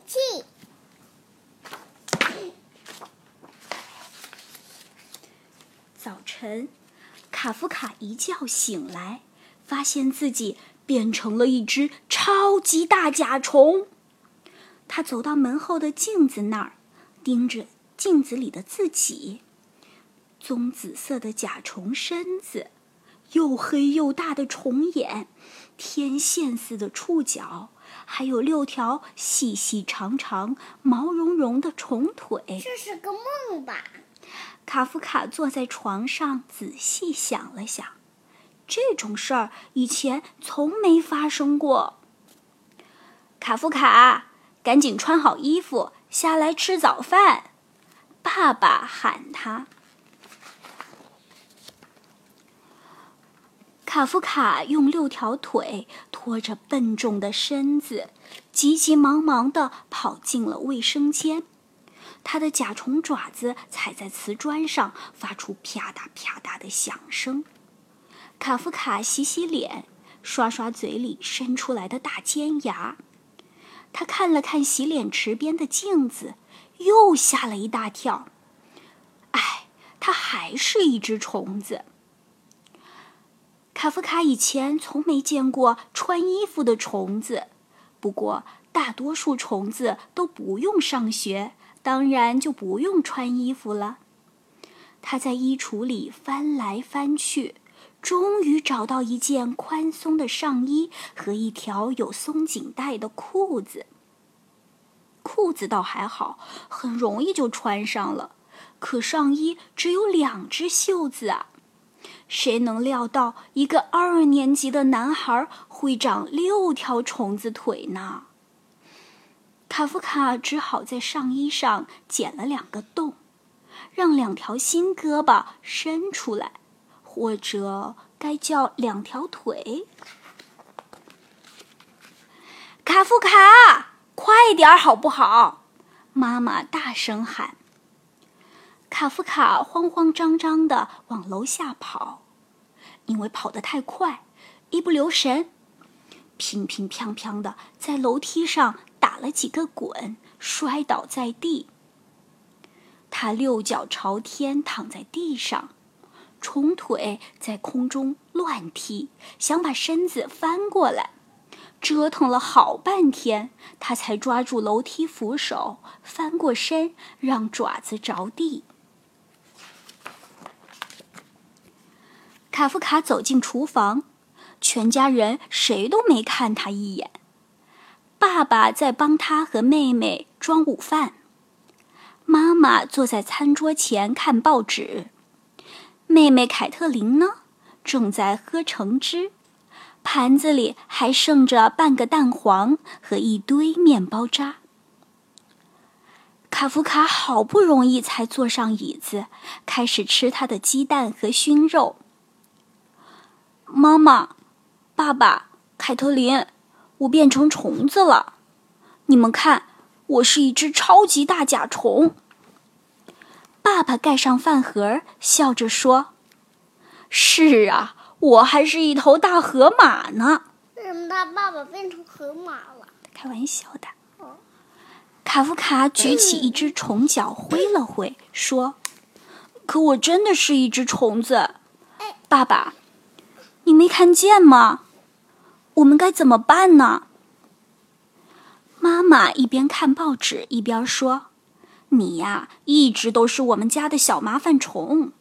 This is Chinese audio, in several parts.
器。早晨，卡夫卡一觉醒来，发现自己变成了一只超级大甲虫。他走到门后的镜子那儿，盯着镜子里的自己。棕紫色的甲虫身子，又黑又大的虫眼，天线似的触角，还有六条细细长长、毛茸茸的虫腿。这是个梦吧？卡夫卡坐在床上，仔细想了想，这种事儿以前从没发生过。卡夫卡，赶紧穿好衣服，下来吃早饭。爸爸喊他。卡夫卡用六条腿拖着笨重的身子，急急忙忙地跑进了卫生间。他的甲虫爪子踩在瓷砖上，发出啪嗒啪嗒的响声。卡夫卡洗洗脸，刷刷嘴里伸出来的大尖牙。他看了看洗脸池边的镜子，又吓了一大跳。哎，他还是一只虫子。卡夫卡以前从没见过穿衣服的虫子，不过大多数虫子都不用上学。当然就不用穿衣服了。他在衣橱里翻来翻去，终于找到一件宽松的上衣和一条有松紧带的裤子。裤子倒还好，很容易就穿上了。可上衣只有两只袖子啊！谁能料到一个二年级的男孩会长六条虫子腿呢？卡夫卡只好在上衣上剪了两个洞，让两条新胳膊伸出来，或者该叫两条腿。卡夫卡，快点好不好？妈妈大声喊。卡夫卡慌慌张张的往楼下跑，因为跑得太快，一不留神，乒乒乓乓的在楼梯上。打了几个滚，摔倒在地。他六脚朝天躺在地上，虫腿在空中乱踢，想把身子翻过来。折腾了好半天，他才抓住楼梯扶手，翻过身，让爪子着地。卡夫卡走进厨房，全家人谁都没看他一眼。爸爸在帮他和妹妹装午饭，妈妈坐在餐桌前看报纸，妹妹凯特琳呢，正在喝橙汁，盘子里还剩着半个蛋黄和一堆面包渣。卡夫卡好不容易才坐上椅子，开始吃他的鸡蛋和熏肉。妈妈，爸爸，凯特琳。我变成虫子了，你们看，我是一只超级大甲虫。爸爸盖上饭盒，笑着说：“是啊，我还是一头大河马呢。”为什么他爸爸变成河马了？开玩笑的。卡夫卡举起一只虫脚，挥了挥，说：“可我真的是一只虫子。”爸爸，你没看见吗？我们该怎么办呢？妈妈一边看报纸一边说：“你呀，一直都是我们家的小麻烦虫。”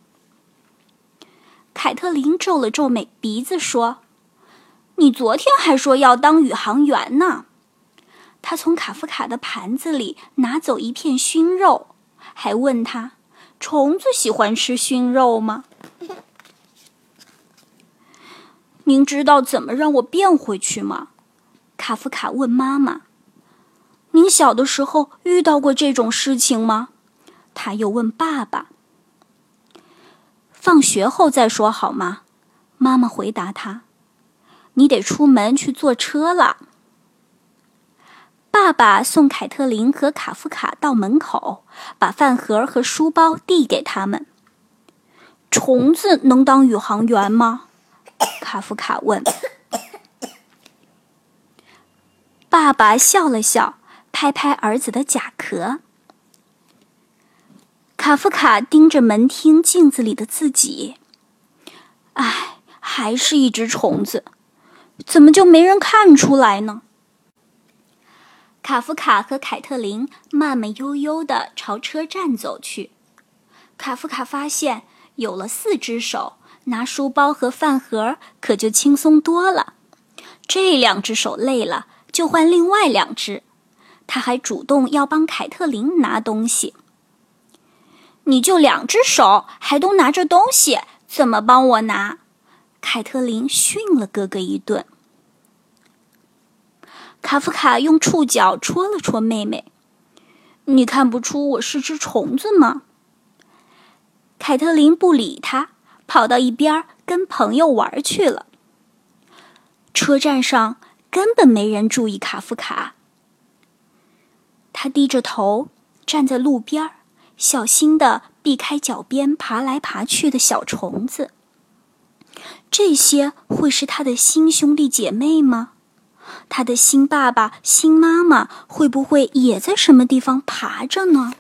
凯特琳皱了皱眉鼻子说：“你昨天还说要当宇航员呢。”他从卡夫卡的盘子里拿走一片熏肉，还问他：“虫子喜欢吃熏肉吗？”您知道怎么让我变回去吗？卡夫卡问妈妈。您小的时候遇到过这种事情吗？他又问爸爸。放学后再说好吗？妈妈回答他。你得出门去坐车了。爸爸送凯特琳和卡夫卡到门口，把饭盒和书包递给他们。虫子能当宇航员吗？卡夫卡问：“爸爸笑了笑，拍拍儿子的甲壳。卡夫卡盯着门厅镜子里的自己，唉，还是一只虫子，怎么就没人看出来呢？卡夫卡和凯特琳慢慢悠悠地朝车站走去。卡夫卡发现，有了四只手，拿书包和饭盒可就轻松多了。这两只手累了，就换另外两只。他还主动要帮凯特琳拿东西。你就两只手，还都拿着东西，怎么帮我拿？凯特琳训了哥哥一顿。卡夫卡用触角戳了戳妹妹：“你看不出我是只虫子吗？”凯特琳不理他，跑到一边跟朋友玩去了。车站上根本没人注意卡夫卡。他低着头站在路边，小心地避开脚边爬来爬去的小虫子。这些会是他的新兄弟姐妹吗？他的新爸爸、新妈妈会不会也在什么地方爬着呢？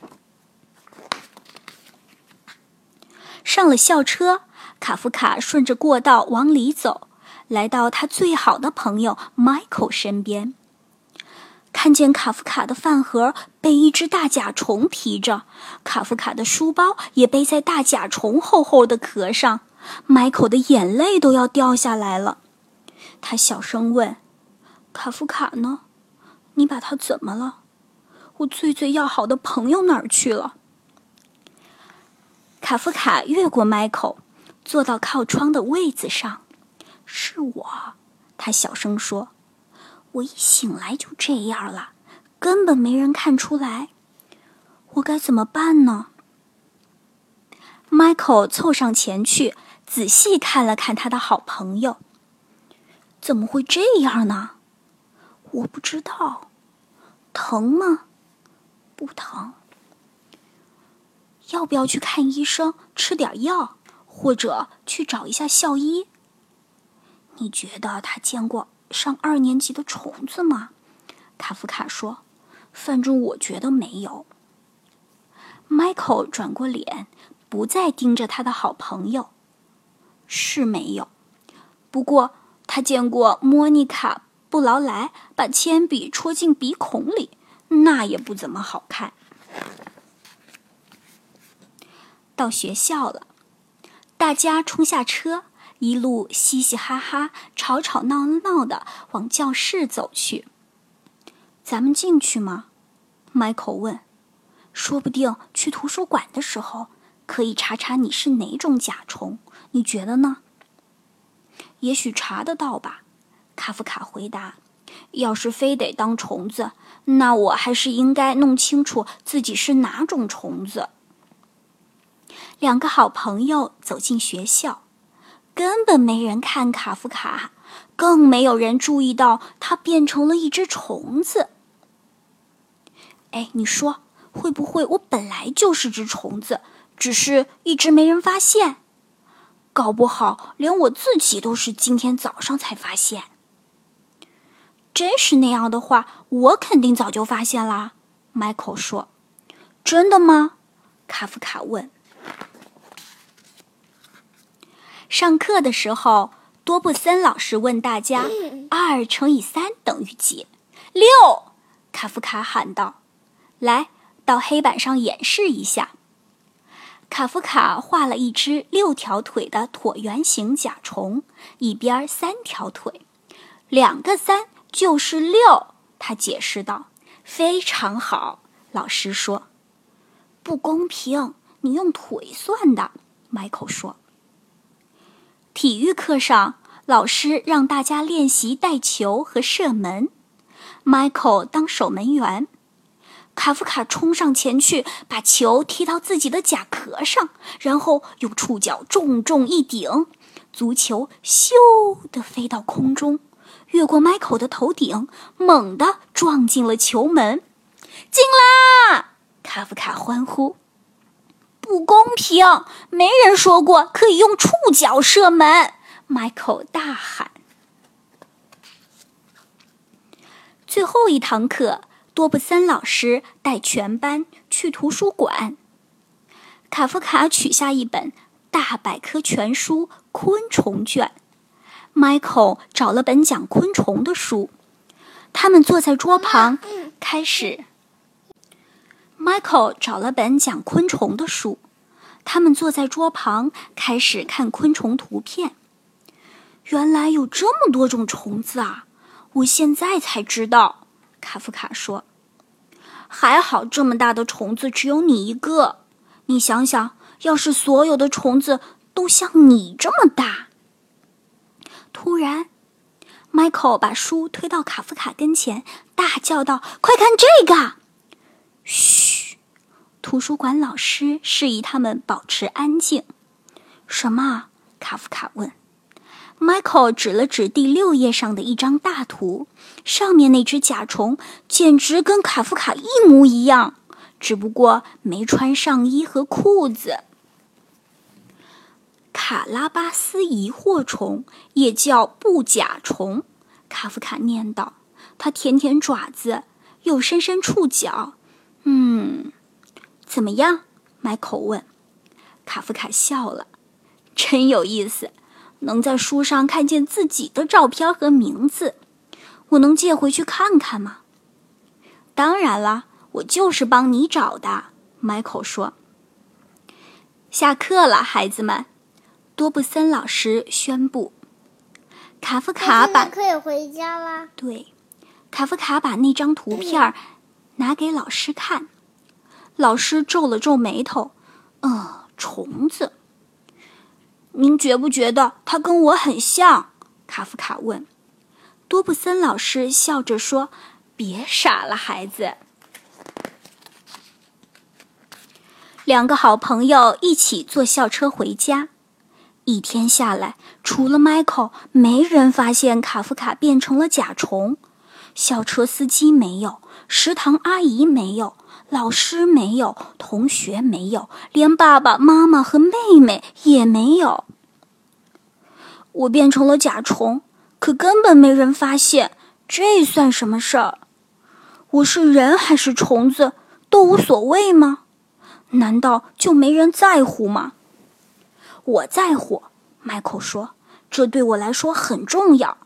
上了校车，卡夫卡顺着过道往里走，来到他最好的朋友 Michael 身边。看见卡夫卡的饭盒被一只大甲虫提着，卡夫卡的书包也背在大甲虫厚厚的壳上，Michael 的眼泪都要掉下来了。他小声问。卡夫卡呢？你把他怎么了？我最最要好的朋友哪儿去了？卡夫卡越过迈克，坐到靠窗的位子上。是我，他小声说：“我一醒来就这样了，根本没人看出来。我该怎么办呢？”迈克凑上前去，仔细看了看他的好朋友。怎么会这样呢？我不知道，疼吗？不疼。要不要去看医生，吃点药，或者去找一下校医？你觉得他见过上二年级的虫子吗？卡夫卡说：“反正我觉得没有。” Michael 转过脸，不再盯着他的好朋友。是没有，不过他见过莫妮卡。布劳莱把铅笔戳进鼻孔里，那也不怎么好看。到学校了，大家冲下车，一路嘻嘻哈哈、吵吵闹闹的往教室走去。咱们进去吗？迈克问。说不定去图书馆的时候可以查查你是哪种甲虫，你觉得呢？也许查得到吧。卡夫卡回答：“要是非得当虫子，那我还是应该弄清楚自己是哪种虫子。”两个好朋友走进学校，根本没人看卡夫卡，更没有人注意到他变成了一只虫子。哎，你说会不会我本来就是只虫子，只是一直没人发现？搞不好连我自己都是今天早上才发现。真是那样的话，我肯定早就发现啦。迈克说：“真的吗？”卡夫卡问。上课的时候，多布森老师问大家：“二乘以三等于几？”六。卡夫卡喊道：“来，到黑板上演示一下。”卡夫卡画了一只六条腿的椭圆形甲虫，一边三条腿，两个三。就是六，他解释道：“非常好。”老师说：“不公平，你用腿算的。”迈克说。体育课上，老师让大家练习带球和射门，迈克当守门员。卡夫卡冲上前去，把球踢到自己的甲壳上，然后用触角重重一顶，足球咻的飞到空中。越过迈克的头顶，猛地撞进了球门，进啦！卡夫卡欢呼。不公平，没人说过可以用触角射门！迈克大喊。最后一堂课，多布森老师带全班去图书馆。卡夫卡取下一本大百科全书《昆虫卷》，Michael 找了本讲昆虫的书。他们坐在桌旁，开始。Michael 找了本讲昆虫的书，他们坐在桌旁，开始看昆虫图片。原来有这么多种虫子啊！我现在才知道。卡夫卡说：“还好这么大的虫子只有你一个。你想想，要是所有的虫子都像你这么大……”突然，Michael 把书推到卡夫卡跟前，大叫道：“快看这个！”嘘，图书馆老师示意他们保持安静。什么？卡夫卡问。Michael 指了指第六页上的一张大图，上面那只甲虫简直跟卡夫卡一模一样，只不过没穿上衣和裤子。卡拉巴斯疑惑虫也叫布甲虫，卡夫卡念道：“它舔舔爪子，又伸伸触角。”嗯，怎么样？Michael 问。卡夫卡笑了，真有意思。能在书上看见自己的照片和名字，我能借回去看看吗？当然啦，我就是帮你找的。迈克说。下课了，孩子们，多布森老师宣布。卡夫卡把可以回家啦。对，卡夫卡把那张图片拿给老师看，老师皱了皱眉头，呃，虫子。您觉不觉得他跟我很像？卡夫卡问。多布森老师笑着说：“别傻了，孩子。”两个好朋友一起坐校车回家。一天下来，除了 Michael，没人发现卡夫卡变成了甲虫。校车司机没有，食堂阿姨没有，老师没有，同学没有，连爸爸妈妈和妹妹也没有。我变成了甲虫，可根本没人发现，这算什么事儿？我是人还是虫子都无所谓吗？难道就没人在乎吗？我在乎，迈克说，这对我来说很重要。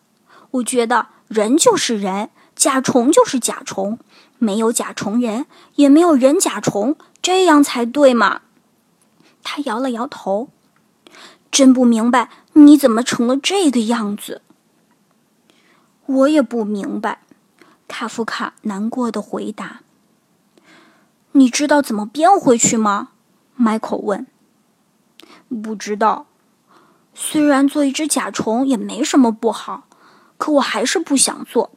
我觉得人就是人，甲虫就是甲虫，没有甲虫人，也没有人甲虫，这样才对嘛。他摇了摇头。真不明白你怎么成了这个样子。我也不明白，卡夫卡难过的回答。你知道怎么变回去吗？迈克问。不知道。虽然做一只甲虫也没什么不好，可我还是不想做。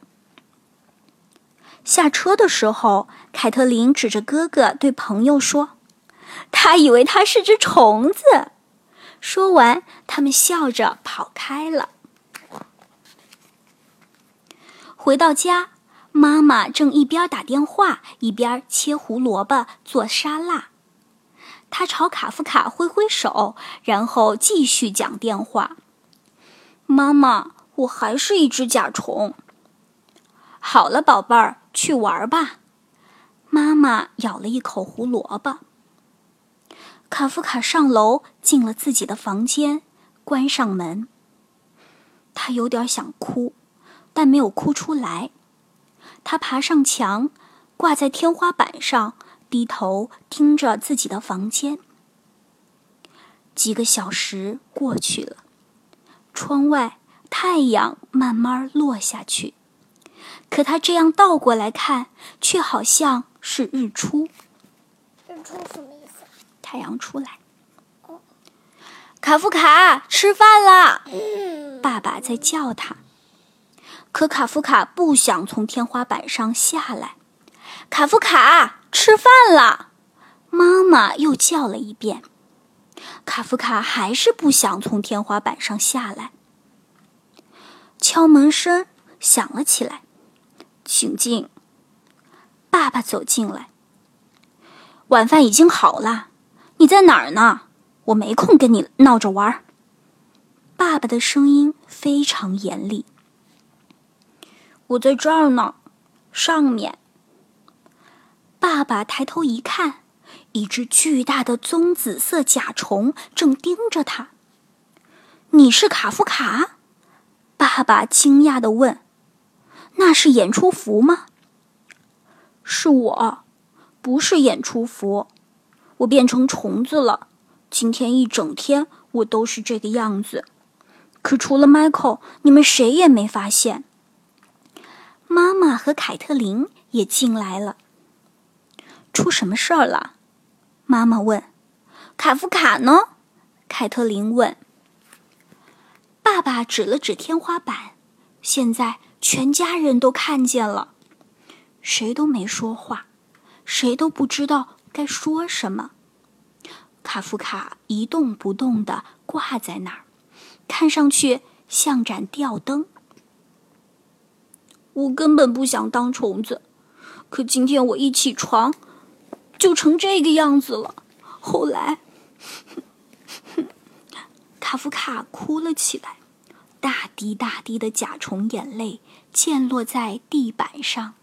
下车的时候，凯特琳指着哥哥对朋友说：“他以为他是只虫子。”说完，他们笑着跑开了。回到家，妈妈正一边打电话一边切胡萝卜做沙拉。她朝卡夫卡挥挥手，然后继续讲电话：“妈妈，我还是一只甲虫。”好了，宝贝儿，去玩吧。妈妈咬了一口胡萝卜。卡夫卡上楼，进了自己的房间，关上门。他有点想哭，但没有哭出来。他爬上墙，挂在天花板上，低头听着自己的房间。几个小时过去了，窗外太阳慢慢落下去，可他这样倒过来看，却好像是日出。日出什么意思？太阳出来，卡夫卡吃饭了。爸爸在叫他，可卡夫卡不想从天花板上下来。卡夫卡吃饭了，妈妈又叫了一遍。卡夫卡还是不想从天花板上下来。敲门声响了起来，请进。爸爸走进来，晚饭已经好了。你在哪儿呢？我没空跟你闹着玩。爸爸的声音非常严厉。我在这儿呢，上面。爸爸抬头一看，一只巨大的棕紫色甲虫正盯着他。“你是卡夫卡？”爸爸惊讶地问。“那是演出服吗？”“是我，不是演出服。我变成虫子了。今天一整天我都是这个样子。可除了 Michael，你们谁也没发现。”妈妈和凯特琳也进来了。出什么事儿了？妈妈问。卡夫卡呢？凯特琳问。爸爸指了指天花板。现在全家人都看见了，谁都没说话，谁都不知道该说什么。卡夫卡一动不动地挂在那儿，看上去像盏吊灯。我根本不想当虫子，可今天我一起床，就成这个样子了。后来，卡夫卡哭了起来，大滴大滴的甲虫眼泪溅落在地板上。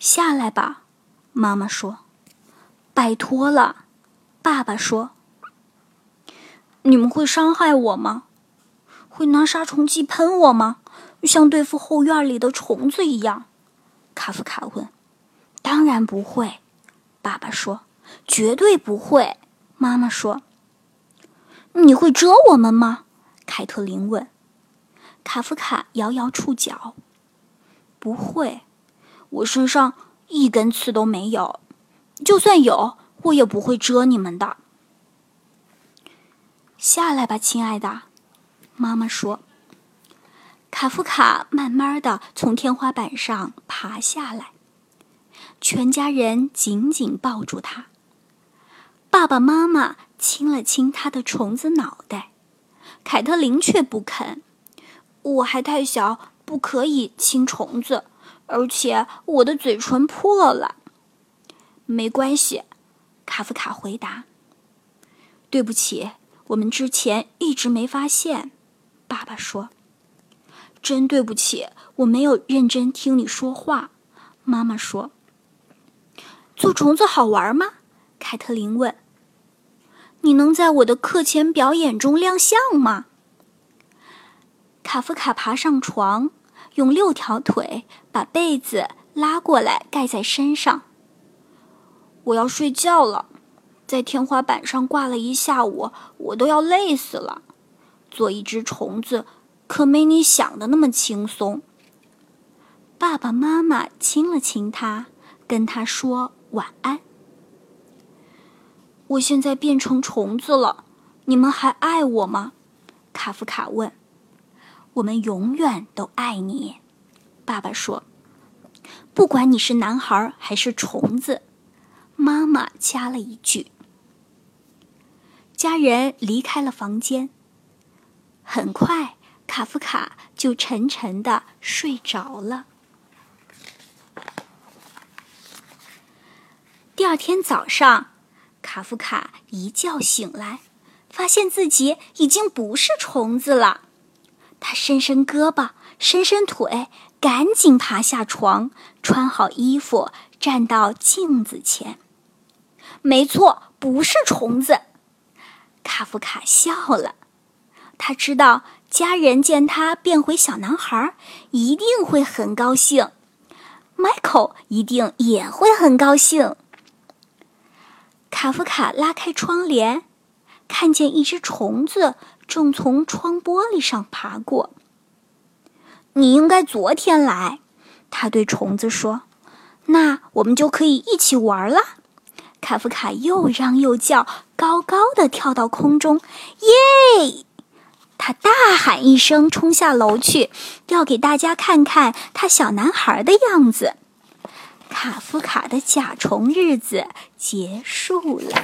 下来吧，妈妈说。拜托了，爸爸说。你们会伤害我吗？会拿杀虫剂喷我吗？像对付后院里的虫子一样？卡夫卡问。当然不会，爸爸说。绝对不会，妈妈说。你会蛰我们吗？凯特琳问。卡夫卡摇摇触角。不会，我身上一根刺都没有。就算有，我也不会蛰你们的。下来吧，亲爱的。妈妈说：“卡夫卡慢慢的从天花板上爬下来，全家人紧紧抱住他。爸爸妈妈亲了亲他的虫子脑袋，凯特琳却不肯。我还太小，不可以亲虫子，而且我的嘴唇破了。没关系，卡夫卡回答。对不起，我们之前一直没发现。”爸爸说：“真对不起，我没有认真听你说话。”妈妈说：“做虫子好玩吗？”凯特琳问。“你能在我的课前表演中亮相吗？”卡夫卡爬上床，用六条腿把被子拉过来盖在身上。我要睡觉了，在天花板上挂了一下午，我都要累死了。做一只虫子，可没你想的那么轻松。爸爸妈妈亲了亲他，跟他说晚安。我现在变成虫子了，你们还爱我吗？卡夫卡问。我们永远都爱你，爸爸说。不管你是男孩还是虫子，妈妈加了一句。家人离开了房间。很快，卡夫卡就沉沉的睡着了。第二天早上，卡夫卡一觉醒来，发现自己已经不是虫子了。他伸伸胳膊，伸伸腿，赶紧爬下床，穿好衣服，站到镜子前。没错，不是虫子。卡夫卡笑了。他知道家人见他变回小男孩，一定会很高兴。Michael 一定也会很高兴。卡夫卡拉开窗帘，看见一只虫子正从窗玻璃上爬过。你应该昨天来，他对虫子说：“那我们就可以一起玩了。”卡夫卡又嚷又叫，高高的跳到空中，耶！他大喊一声，冲下楼去，要给大家看看他小男孩的样子。卡夫卡的甲虫日子结束了。